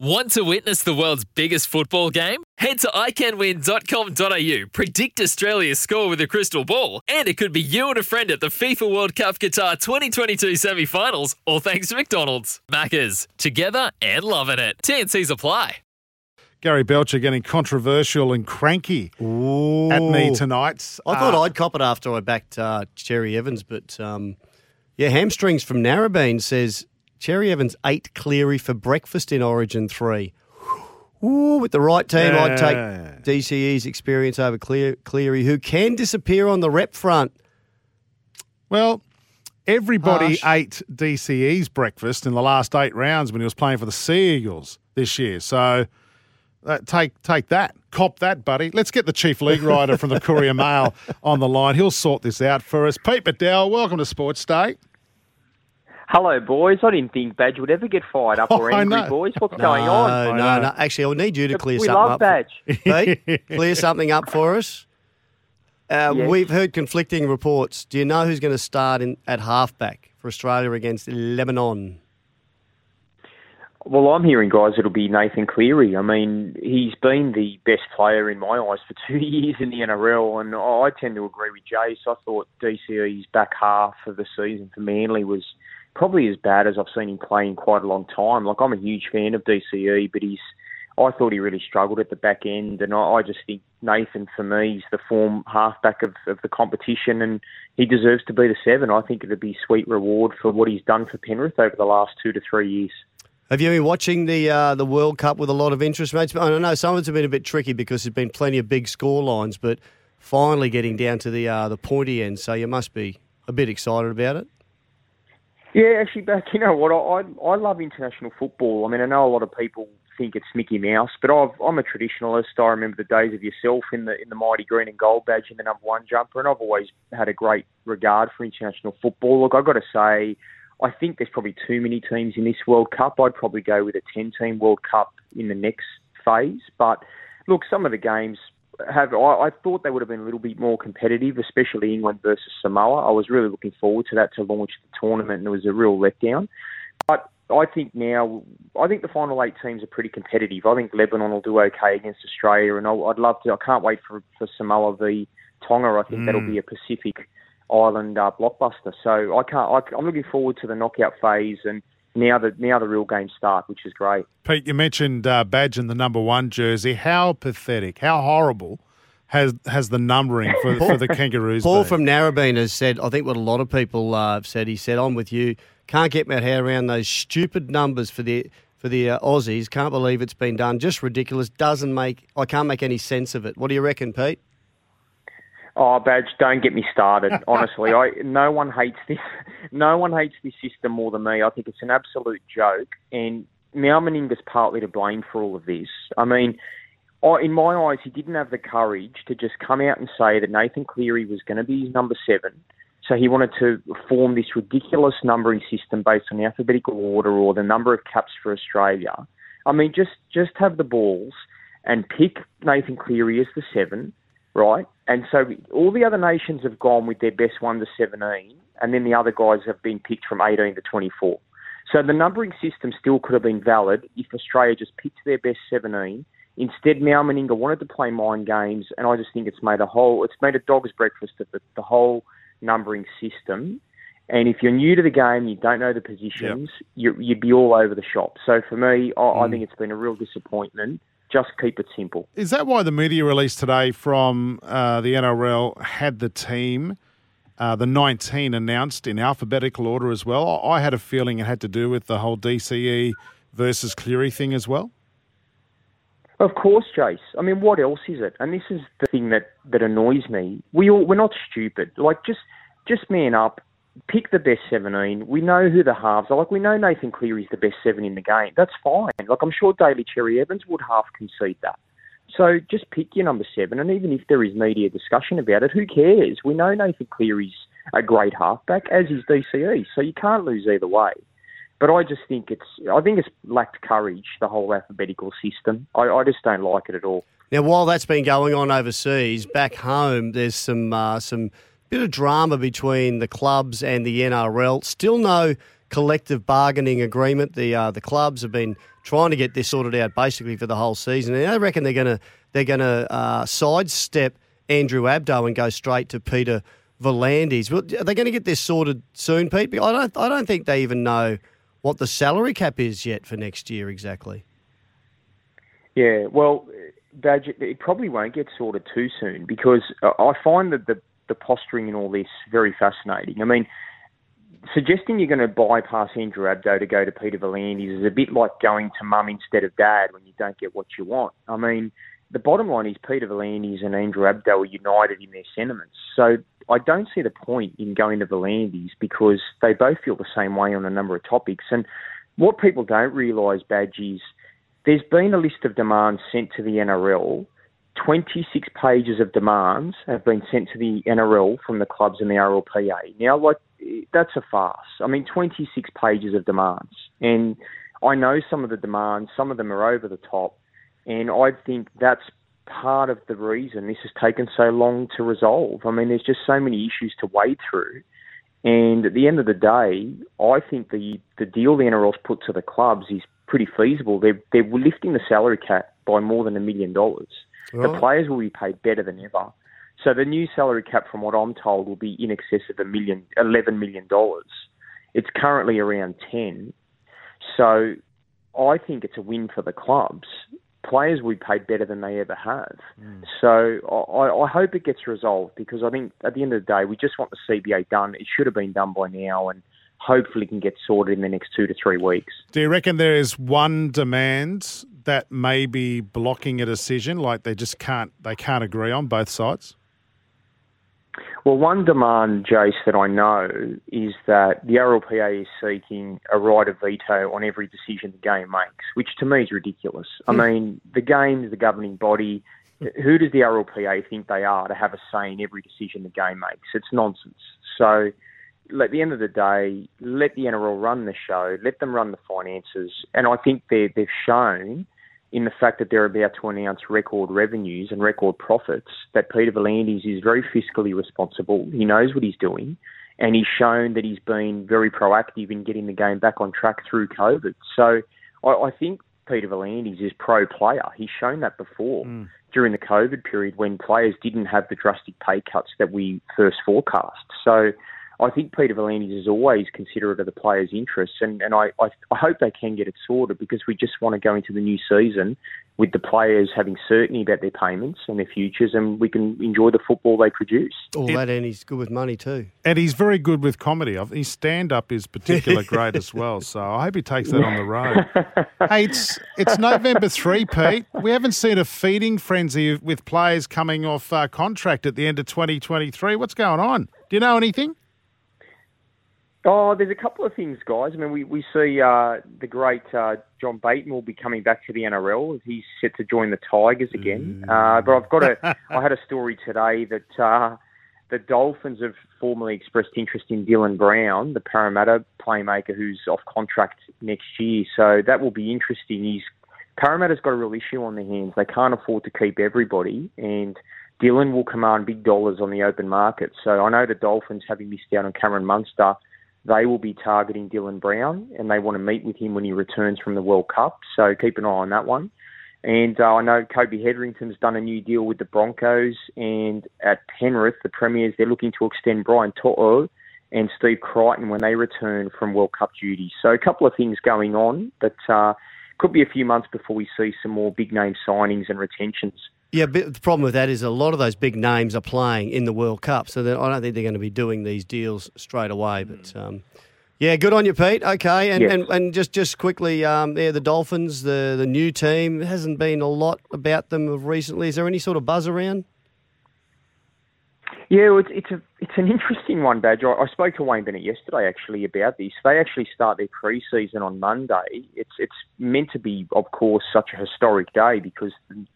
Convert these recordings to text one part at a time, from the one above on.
Want to witness the world's biggest football game? Head to iCanWin.com.au, predict Australia's score with a crystal ball, and it could be you and a friend at the FIFA World Cup Qatar 2022 semi finals, all thanks to McDonald's. Maccas, together and loving it. TNC's apply. Gary Belcher getting controversial and cranky Ooh. at me tonight. I thought Uh, I'd cop it after I backed uh, Cherry Evans, but um, yeah, hamstrings from Narrabeen says Cherry Evans ate Cleary for breakfast in Origin three. Ooh, with the right team, I'd take DCE's experience over Clear, Cleary, who can disappear on the rep front. Well, everybody Harsh. ate DCE's breakfast in the last eight rounds when he was playing for the Sea Eagles this year. So uh, take take that, cop that, buddy. Let's get the chief league writer from the Courier Mail on the line. He'll sort this out for us. Pete McDowell, welcome to Sports Day. Hello, boys. I didn't think Badge would ever get fired up or Oh, angry, know. boys. What's No, going on? no, know. no. Actually, I'll need you to clear we something love up. Badge. Pete, clear something up for us. Uh, Yes. We've heard conflicting reports. Do you know who's going to start in, at halfback for Australia against Lebanon? Well, I'm hearing, guys, it'll be Nathan Cleary. I mean, he's been the best player in my eyes for two years in the NRL, and I tend to agree with Jace. I thought DCE's back half of the season for Manly was probably as bad as I've seen him play in quite a long time. Like, I'm a huge fan of DCE, but he's I thought he really struggled at the back end, and I, I just think Nathan, for me, is the form halfback of, of the competition, and he deserves to be the seven. I think it'd be sweet reward for what he's done for Penrith over the last two to three years. Have you been watching the uh, the World Cup with a lot of interest, mates? I know some of it's been a bit tricky because there's been plenty of big score lines, but finally getting down to the uh, the pointy end, so you must be a bit excited about it. Yeah, actually, back you know what I I, I love international football. I mean, I know a lot of people think it's Mickey Mouse, but I've, I'm a traditionalist. I remember the days of yourself in the in the mighty green and gold badge in the number one jumper, and I've always had a great regard for international football. Look, I've got to say, I think there's probably too many teams in this World Cup. I'd probably go with a 10 team World Cup in the next phase. But look, some of the games have, I, I thought they would have been a little bit more competitive, especially England versus Samoa. I was really looking forward to that to launch the tournament, and it was a real letdown. But I think now, I think the final eight teams are pretty competitive. I think Lebanon will do okay against Australia, and I'll, I'd love to. I can't wait for, for Samoa v Tonga. I think that'll be a Pacific Island uh, blockbuster. So I can't. I, I'm looking forward to the knockout phase, and now the now the real games start, which is great. Pete, you mentioned uh, Badge in the number one jersey. How pathetic, how horrible has has the numbering for, for the Kangaroos Paul been? from Narrabeen has said, I think what a lot of people uh, have said. He said, "I'm with you. Can't get my head around those stupid numbers for the for the uh, Aussies. Can't believe it's been done. Just ridiculous. Doesn't make. I can't make any sense of it. What do you reckon, Pete? Oh, badge! Don't get me started. Honestly, I no one hates this. No one hates this system more than me. I think it's an absolute joke, and Mal Meninga's partly to blame for all of this. I mean, I, in my eyes, he didn't have the courage to just come out and say that Nathan Cleary was going to be his number seven. So he wanted to form this ridiculous numbering system based on the alphabetical order or the number of caps for Australia. I mean, just just have the balls and pick Nathan Cleary as the seven, right? And so all the other nations have gone with their best one to 17, and then the other guys have been picked from 18 to 24. So the numbering system still could have been valid if Australia just picked their best 17. Instead, Mal Meninga wanted to play mind games, and I just think it's made a whole, it's made a dog's breakfast of the, the whole numbering system. And if you're new to the game, you don't know the positions, you, you'd be all over the shop. So for me, I, I mm. think it's been a real disappointment. Just keep it simple. Is that why the media release today from uh, the NRL had the team, uh, the 19 announced in alphabetical order as well? I I had a feeling it had to do with the whole DCE versus Cleary thing as well. Of course, Jace. I mean, what else is it? And this is the thing that, that annoys me. We all, we're not stupid. Like, just just man up. Pick the best 17. We know who the halves are. Like, we know Nathan Cleary's the best seven in the game. That's fine. Like, I'm sure Daly Cherry Evans would half concede that. So just pick your number seven, and even if there is media discussion about it, who cares? We know Nathan Cleary's a great halfback, as is DCE, so you can't lose either way. But I just think it's, I think it's lacked courage, the whole alphabetical system. I, I just don't like it at all. Now, while that's been going on overseas, back home, there's some uh, some bit of drama between the clubs and the NRL. Still no collective bargaining agreement. The uh, the clubs have been trying to get this sorted out basically for the whole season, and I reckon they're going to they're to uh, sidestep Andrew Abdo and go straight to Peter V'landys. Are they going to get this sorted soon, Pete? I don't I don't think they even know what the salary cap is yet for next year exactly. Yeah, well, Badge, it probably won't get sorted too soon because I find that the the posturing in all this very fascinating. I mean, suggesting you're going to bypass Andrew Abdo to go to Peter V'landys is a bit like going to mum instead of dad when you don't get what you want. I mean, the bottom line is Peter V'landys and Andrew Abdo are united in their sentiments. So I don't see the point in going to V'landys because they both feel the same way on a number of topics. And what people don't realise, Badge, is there's been a list of demands sent to the NRL 26 pages of demands have been sent to the NRL from the clubs and the RLPA. Now, like, that's a farce. I mean, 26 pages of demands. And I know some of the demands, some of them are over the top. And I think that's part of the reason this has taken so long to resolve. I mean, there's just so many issues to wade through. And at the end of the day, I think the, the deal the NRL's put to the clubs is pretty feasible. They're, they're lifting the salary cap by more than a million dollars. The players will be paid better than ever. So the new salary cap, from what I'm told, will be in excess of a million, eleven million dollars. It's currently around ten. So I think it's a win for the clubs. Players will be paid better than they ever have. Mm. So I, I hope it gets resolved because I think at the end of the day, we just want the CBA done. It should have been done by now, and hopefully can get sorted in the next two to three weeks. Do you reckon there is one demand that may be blocking a decision, like they just can't they can't agree on both sides? Well, one demand, Jace, that I know is that the RLPA is seeking a right of veto on every decision the game makes, which to me is ridiculous. I hmm. mean, the game is the governing body. Who does the RLPA think they are to have a say in every decision the game makes? It's nonsense. So, at the end of the day, let the NRL run the show, let them run the finances, and I think they've shown in the fact that they're about to announce record revenues and record profits, that Peter V'landys is very fiscally responsible. He knows what he's doing, and he's shown that he's been very proactive in getting the game back on track through COVID. So I, I think Peter V'landys is pro player. He's shown that before mm. during the COVID period when players didn't have the drastic pay cuts that we first forecast. So I think Peter V'landys is always considerate of the players' interests, and, and I, I, I hope they can get it sorted because we just want to go into the new season with the players having certainty about their payments and their futures, and we can enjoy the football they produce. All that, and he's good with money too. And he's very good with comedy. His stand up is particularly great as well, so I hope he takes that on the road. hey, it's, it's November 3, Pete. We haven't seen a feeding frenzy with players coming off uh, contract at the end of 2023. What's going on? Do you know anything? Oh, there's a couple of things, guys. I mean, we, we see uh, the great uh, John Bateman will be coming back to the NRL. He's set to join the Tigers again. Mm. Uh, but I've got a, I had a story today that uh, the Dolphins have formally expressed interest in Dylan Brown, the Parramatta playmaker who's off contract next year. So that will be interesting. He's Parramatta's got a real issue on their hands. They can't afford to keep everybody, and Dylan will command big dollars on the open market. So I know the Dolphins, having missed out on Cameron Munster, they will be targeting Dylan Brown and they want to meet with him when he returns from the World Cup. So keep an eye on that one. And uh, I know Kobe Hetherington's done a new deal with the Broncos, and at Penrith, the Premiers, they're looking to extend Brian To'o and Steve Crichton when they return from World Cup duty. So a couple of things going on, but uh, could be a few months before we see some more big name signings and retentions. Yeah, but the problem with that is a lot of those big names are playing in the World Cup, so I don't think they're going to be doing these deals straight away. But um, yeah, good on you, Pete. Okay, and, yes. and, and just just quickly, um, yeah, the Dolphins, the the new team, hasn't been a lot about them recently. Is there any sort of buzz around? Yeah, well, it's it's a it's an interesting one, Badge. I, I spoke to Wayne Bennett yesterday actually about this. They actually start their pre-season on Monday. It's it's meant to be, of course, such a historic day because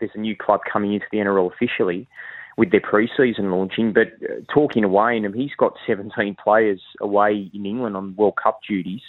there's a new club coming into the NRL officially with their pre-season launching. But uh, talking to Wayne, he's got 17 players away in England on World Cup duties,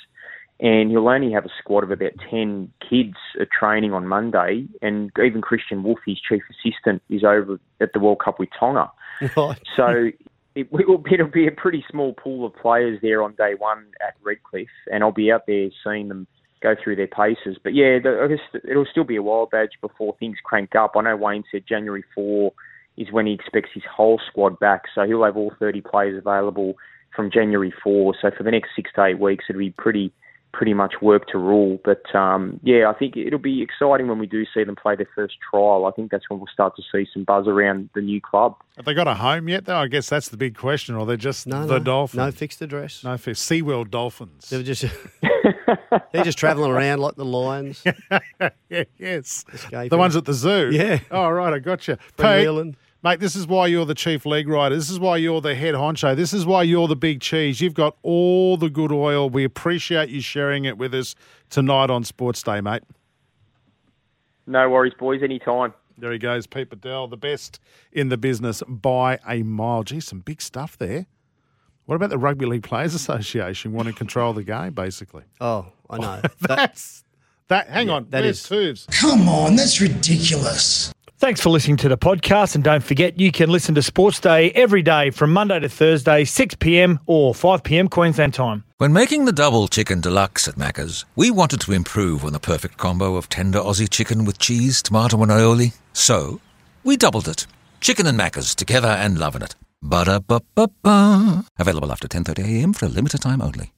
and he'll only have a squad of about 10 kids at training on Monday. And even Kristian Woolf, his chief assistant, is over at the World Cup with Tonga. Right. So it will be, it'll be a pretty small pool of players there on day one at Redcliffe, and I'll be out there seeing them go through their paces. But yeah, I guess it'll still be a while badge before things crank up. I know Wayne said January 4 is when he expects his whole squad back, so he'll have all 30 players available from January 4. So for the next six to eight weeks, it'll be pretty pretty much work to rule. But um, yeah, I think it'll be exciting when we do see them play their first trial. I think that's when we'll start to see some buzz around the new club. Have they got a home yet, though? I guess that's the big question. Or they're just No, the no, Dolphins? No fixed address. No fixed. SeaWorld Dolphins. They're just they're just travelling around like the lions. yeah, yes. Escaping. The ones at the zoo. Yeah. Oh, right. I got you. Pete, Leland. Mate, this is why you're the chief league writer. This is why you're the head honcho. This is why you're the big cheese. You've got all the good oil. We appreciate you sharing it with us tonight on Sports Day, mate. No worries, boys. Anytime. There he goes, Pete Badel, the best in the business by a mile. Gee, some big stuff there. What about the Rugby League Players Association wanting to control the game, basically? Oh, I know. That's that. Hang Yeah, on, that where's is- Tubes? Come on, that's ridiculous. Thanks for listening to the podcast. And don't forget, you can listen to Sports Day every day from Monday to Thursday, 6 p.m. or 5 p.m. Queensland time. When making the double chicken deluxe at Macca's, we wanted to improve on the perfect combo of tender Aussie chicken with cheese, tomato, and aioli. So, we doubled it. Chicken and Macca's together and loving it. Ba-da-ba-ba-ba. Available after 10.30am for a limited time only.